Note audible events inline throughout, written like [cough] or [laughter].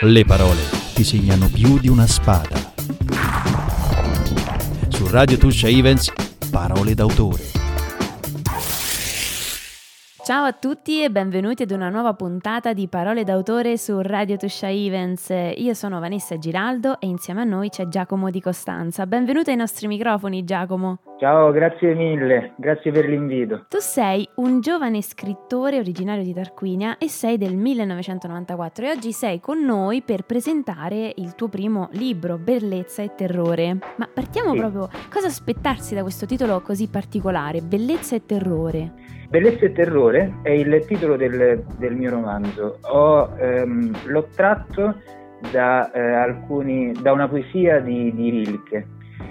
Le parole ti segnano più di una spada. Su Radio Tuscia Events, parole d'autore. Ciao a tutti e benvenuti ad una nuova puntata di Parole d'autore su Radio Tuscia Events. Io sono Vanessa Giraldo e insieme a noi c'è Giacomo Di Costanza. Benvenuto ai nostri microfoni, Giacomo. Ciao, grazie mille, grazie per l'invito. Tu sei un giovane scrittore originario di Tarquinia e sei del 1994 e oggi sei con noi per presentare il tuo primo libro, Bellezza e Terrore. Ma partiamo sì. proprio, cosa aspettarsi da questo titolo così particolare, Bellezza e Terrore? Bellezza e terrore è il titolo del, del mio romanzo. Ho, ehm, l'ho tratto da, eh, alcuni, da una poesia di, di Rilke.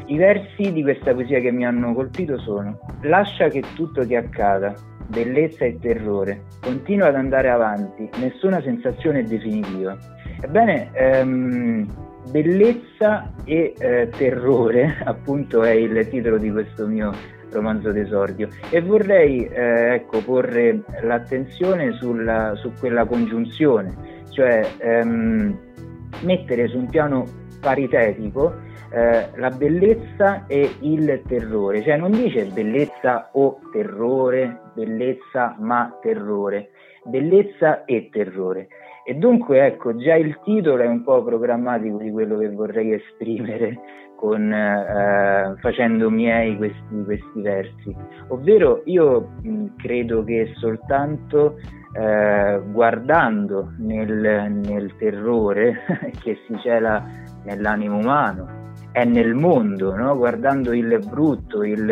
I versi di questa poesia che mi hanno colpito sono Lascia che tutto ti accada, bellezza e terrore, continua ad andare avanti, nessuna sensazione è definitiva. Ebbene, ehm, bellezza e eh, terrore, [laughs] appunto, è il titolo di questo mio romanzo d'esordio. E vorrei eh, ecco, porre l'attenzione sulla, su quella congiunzione, cioè ehm, mettere su un piano paritetico eh, la bellezza e il terrore, cioè non dice bellezza o terrore, bellezza ma terrore, bellezza e terrore. E dunque ecco, già il titolo è un po' programmatico di quello che vorrei esprimere con, eh, facendo miei questi, questi, versi. Ovvero io mh, credo che soltanto eh, guardando nel, nel terrore [laughs] che si cela nell'animo umano, è nel mondo, no? guardando il brutto, il,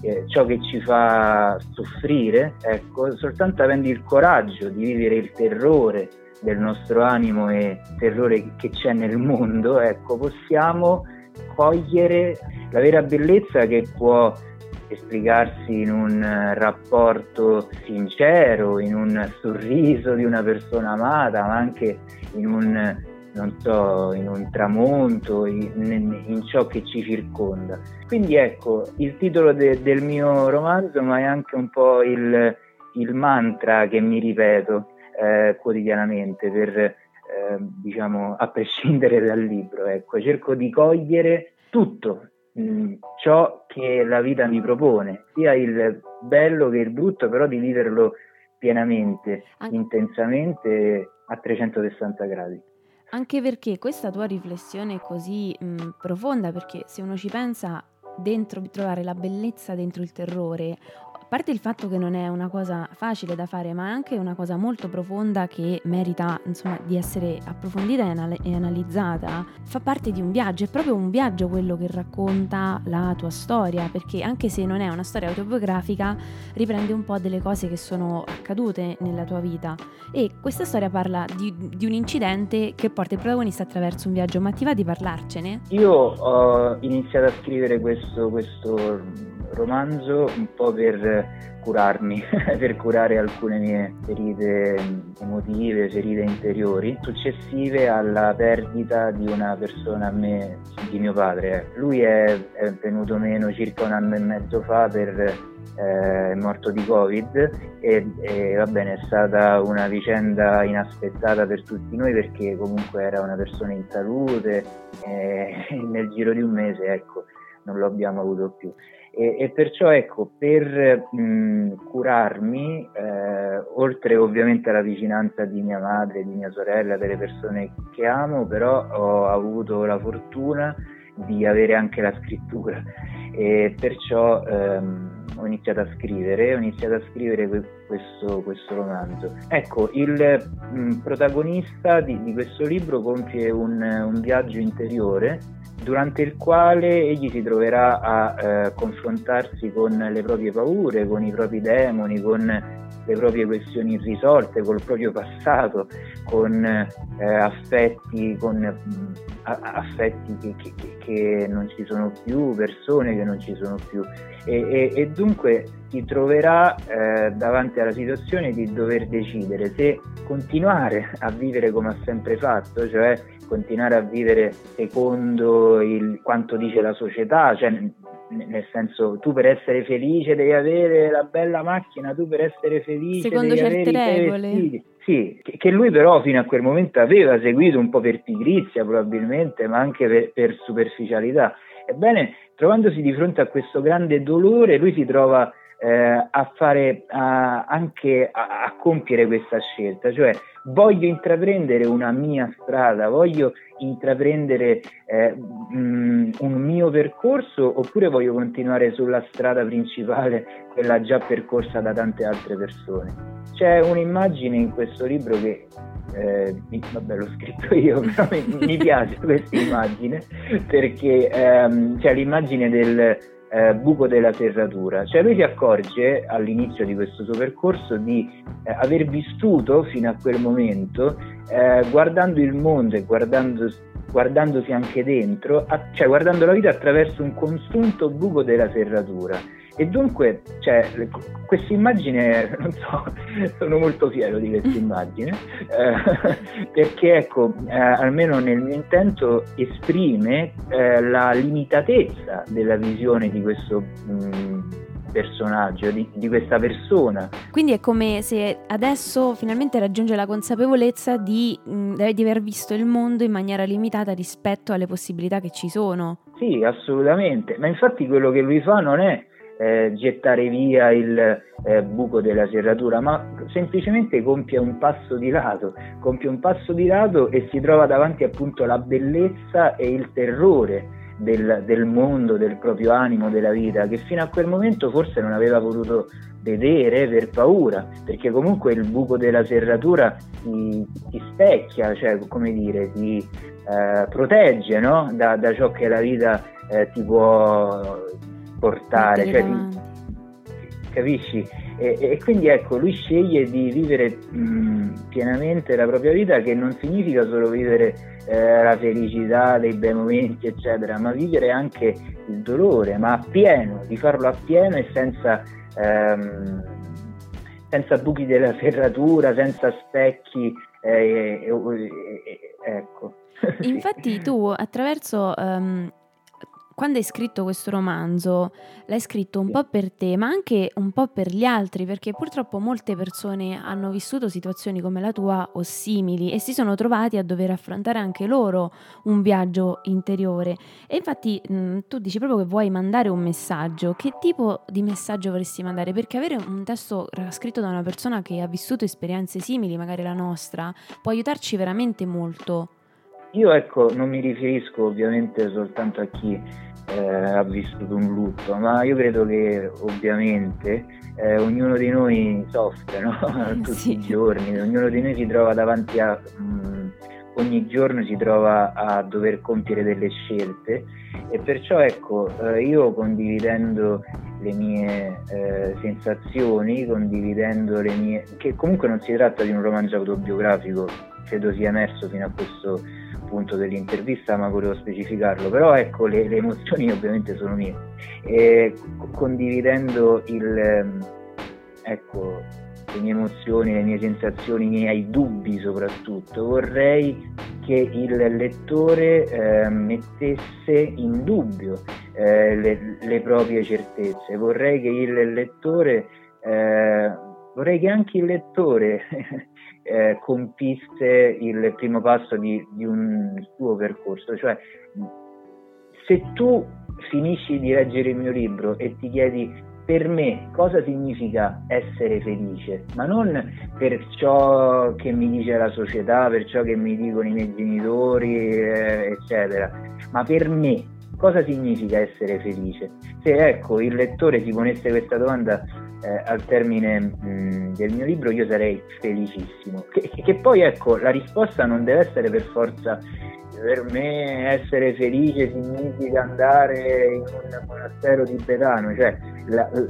eh, ciò che ci fa soffrire, ecco, soltanto avendo il coraggio di vivere il terrore del nostro animo e il terrore che c'è nel mondo, ecco, possiamo cogliere la vera bellezza che può esplicarsi in un rapporto sincero, in un sorriso di una persona amata, ma anche in un, so, in un tramonto, in, in ciò che ci circonda. Quindi ecco, il titolo de, del mio romanzo, ma è anche un po' il, il mantra che mi ripeto eh, quotidianamente per Ehm, diciamo, a prescindere dal libro. Ecco, cerco di cogliere tutto mh, mm, ciò che la vita mi propone, sia il bello che il brutto, però di viverlo pienamente, An- intensamente a 360 gradi. Anche perché questa tua riflessione è così mh, mm, profonda, perché se uno ci pensa dentro trovare la bellezza dentro il terrore parte il fatto che non è una cosa facile da fare, ma è anche una cosa molto profonda che merita insomma, di essere approfondita e, anal- e, analizzata, fa parte di un viaggio, è proprio un viaggio quello che racconta la tua storia, perché anche se non è una storia autobiografica, riprende un po' delle cose che sono accadute nella tua vita. E questa storia parla di, di un incidente che porta il protagonista attraverso un viaggio, ma ti va di parlarcene? Io ho iniziato a scrivere questo, questo romanzo un po' per curarmi, [laughs] per curare alcune mie ferite emotive, ferite interiori, successive alla perdita di una persona a me, di mio padre. Lui è, è venuto meno circa un anno e mezzo fa per eh, morto di covid e, e va bene è stata una vicenda inaspettata per tutti noi perché comunque era una persona in salute e [laughs] nel giro di un mese ecco non lo abbiamo avuto più e, e perciò ecco, per mh, curarmi, eh, oltre ovviamente alla vicinanza di mia madre, di mia sorella, delle persone che amo, però ho avuto la fortuna di avere anche la scrittura e perciò ehm, ho iniziato a scrivere, ho iniziato a scrivere questo, questo romanzo. Ecco, il mh, protagonista di, di, questo libro compie un, un viaggio interiore durante il quale egli si troverà a eh, confrontarsi con le proprie paure, con i propri demoni, con le proprie questioni irrisolte, col proprio passato, con eh, affetti, con, mm, affetti che, che, che, non ci sono più, persone che non ci sono più. E, e, e dunque si troverà eh, davanti alla situazione di dover decidere se continuare a vivere come ha sempre fatto, cioè continuare a vivere secondo il, quanto dice la società, cioè nel senso tu per essere felice devi avere la bella macchina, tu per essere felice secondo devi certe avere regole. i vestiti. Sì, che lui però fino a quel momento aveva seguito un po' per pigrizia probabilmente, ma anche per, per superficialità. Ebbene, trovandosi di fronte a questo grande dolore, lui si trova eh, a fare a, anche a, a, compiere questa scelta, cioè voglio intraprendere una mia strada, voglio intraprendere eh, mh, mm, un mio percorso oppure voglio continuare sulla strada principale, quella già percorsa da tante altre persone. C'è un'immagine in questo libro che eh, vabbè l'ho scritto io, [laughs] però mi, mi piace questa immagine perché ehm, c'è l'immagine del eh, buco della serratura. Cioè lui si accorge all'inizio di questo suo percorso di eh, aver vissuto fino a quel momento eh, guardando il mondo e guardando, guardandosi anche dentro, a, cioè guardando la vita attraverso un consunto buco della serratura e dunque, cioè, questa immagine, [laughs] non so, sono molto fiero di questa immagine, eh, [laughs] perché ecco, eh, almeno nel mio intento esprime eh, la limitatezza della visione di questo mh, mm, personaggio, di, di, questa persona. Quindi è come se adesso finalmente raggiunge la consapevolezza di, mh, mm, di aver visto il mondo in maniera limitata rispetto alle possibilità che ci sono. Sì, assolutamente, ma infatti quello che lui fa non è eh, gettare via il eh, buco della serratura, ma semplicemente compie un passo di lato, compie un passo di lato e si trova davanti appunto la bellezza e il terrore del, del mondo, del proprio animo, della vita, che fino a quel momento forse non aveva voluto vedere per paura, perché comunque il buco della serratura ti, ti specchia, cioè come dire, ti eh, protegge no? da, da, ciò che la vita eh, ti può portare, cioè, capisci? E, e, quindi ecco, lui sceglie di vivere mh, pienamente la propria vita, che non significa solo vivere eh, la felicità dei bei momenti, eccetera, ma vivere anche il dolore, ma a pieno, di farlo a pieno e senza, ehm, senza buchi della serratura, senza specchi. Eh, ecco. Infatti [laughs] tu attraverso um, quando hai scritto questo romanzo, l'hai scritto un po' per te, ma anche un po' per gli altri, perché purtroppo molte persone hanno vissuto situazioni come la tua o simili e si sono trovati a dover affrontare anche loro un viaggio interiore. E infatti mh, tu dici proprio che vuoi mandare un messaggio. Che tipo di messaggio vorresti mandare? Perché avere un testo scritto da una persona che ha vissuto esperienze simili, magari la nostra, può aiutarci veramente molto. Io ecco, non mi riferisco ovviamente soltanto a chi eh, ha vissuto un lutto, ma io credo che ovviamente eh, ognuno di noi soffre no? [laughs] tutti sì. i giorni, ognuno di noi si trova davanti a... Mh, mm, ogni giorno si trova a dover compiere delle scelte e perciò ecco eh, io condividendo le mie eh, sensazioni, condividendo le mie... che comunque non si tratta di un romanzo autobiografico, credo sia emerso fino a questo punto dell'intervista, ma volevo specificarlo, però ecco le, le emozioni ovviamente sono mie. E condividendo il, ehm, ecco, le mie emozioni, le mie sensazioni, i miei dubbi soprattutto, vorrei che il lettore eh, mettesse in dubbio eh, le, le, proprie certezze, vorrei che il lettore, eh, vorrei che anche il lettore [laughs] eh, compisse il primo passo di, di un suo percorso. Cioè, se tu finisci di leggere il mio libro e ti chiedi per me cosa significa essere felice, ma non per ciò che mi dice la società, per ciò che mi dicono i miei genitori, eh, eccetera, ma per me cosa significa essere felice? Se ecco il lettore si ponesse questa domanda eh, al termine mh, del mio libro io sarei felicissimo. Che, che, poi ecco, la risposta non deve essere per forza per me essere felice significa andare in un monastero tibetano, cioè la, la,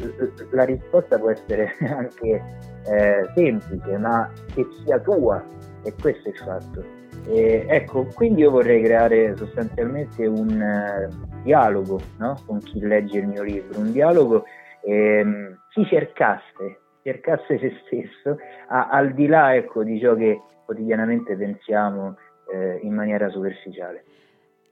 la risposta può essere [laughs] anche eh, semplice, ma che sia tua, e questo è il fatto. E, ecco, quindi io vorrei creare sostanzialmente un uh, dialogo no? con chi legge il mio libro, un dialogo ehm, chi cercasse, cercasse se stesso, a, al di là ecco, di ciò che quotidianamente pensiamo eh, in maniera superficiale.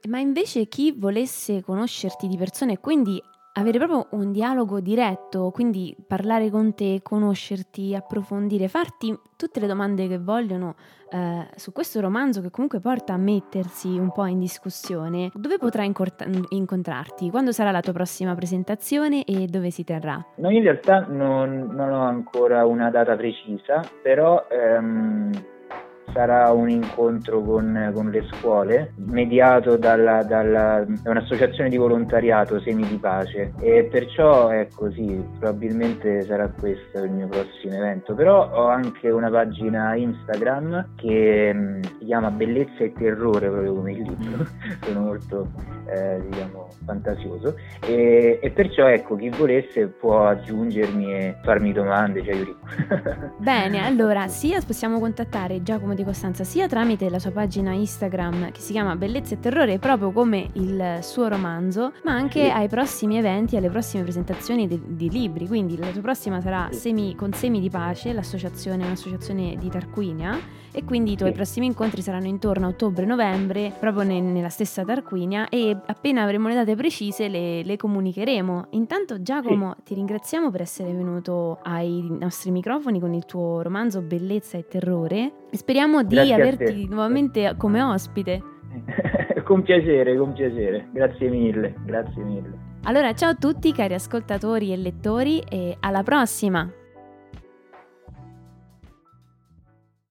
Ma invece chi volesse conoscerti di persona e quindi avere proprio un dialogo diretto, quindi parlare con te, conoscerti, approfondire, farti tutte le domande che vogliono eh, su questo romanzo che comunque porta a mettersi un po' in discussione, dove potrai incort- incontrarti? Quando sarà la tua prossima presentazione e dove si terrà? No, in realtà non, non ho ancora una data precisa, però ehm, sarà un incontro con, con le scuole mediato dalla, dalla, da un'associazione di volontariato Semi di Pace. E perciò è così, probabilmente sarà questo il mio prossimo evento, però ho anche una pagina Instagram che mh, mm, si chiama Bellezza e Terrore proprio come il libro, [laughs] sono molto eh, diciamo fantasioso. E, e, perciò ecco chi volesse può aggiungermi e farmi domande, cioè io [laughs] Bene, allora sia possiamo contattare Giacomo di Costanza sia tramite la sua pagina Instagram che si chiama Bellezza e Terrore, proprio come il suo romanzo, ma anche ai prossimi eventi, alle prossime presentazioni di, di libri. Quindi la tua prossima sarà semi, con Semi di Pace, l'associazione, un'associazione di Tarquinia, e quindi i tuoi prossimi incontri saranno intorno a ottobre-novembre, proprio ne, nella stessa Tarquinia, e appena avremo le date precise le, le comunicheremo. Intanto Giacomo ti ringraziamo per essere venuto ai nostri microfoni con il tuo romanzo Bellezza e Terrore. E speriamo di Grazie averti nuovamente come ospite. [laughs] con piacere, con piacere. Grazie mille, grazie mille. Allora, ciao a tutti cari ascoltatori e lettori e alla prossima!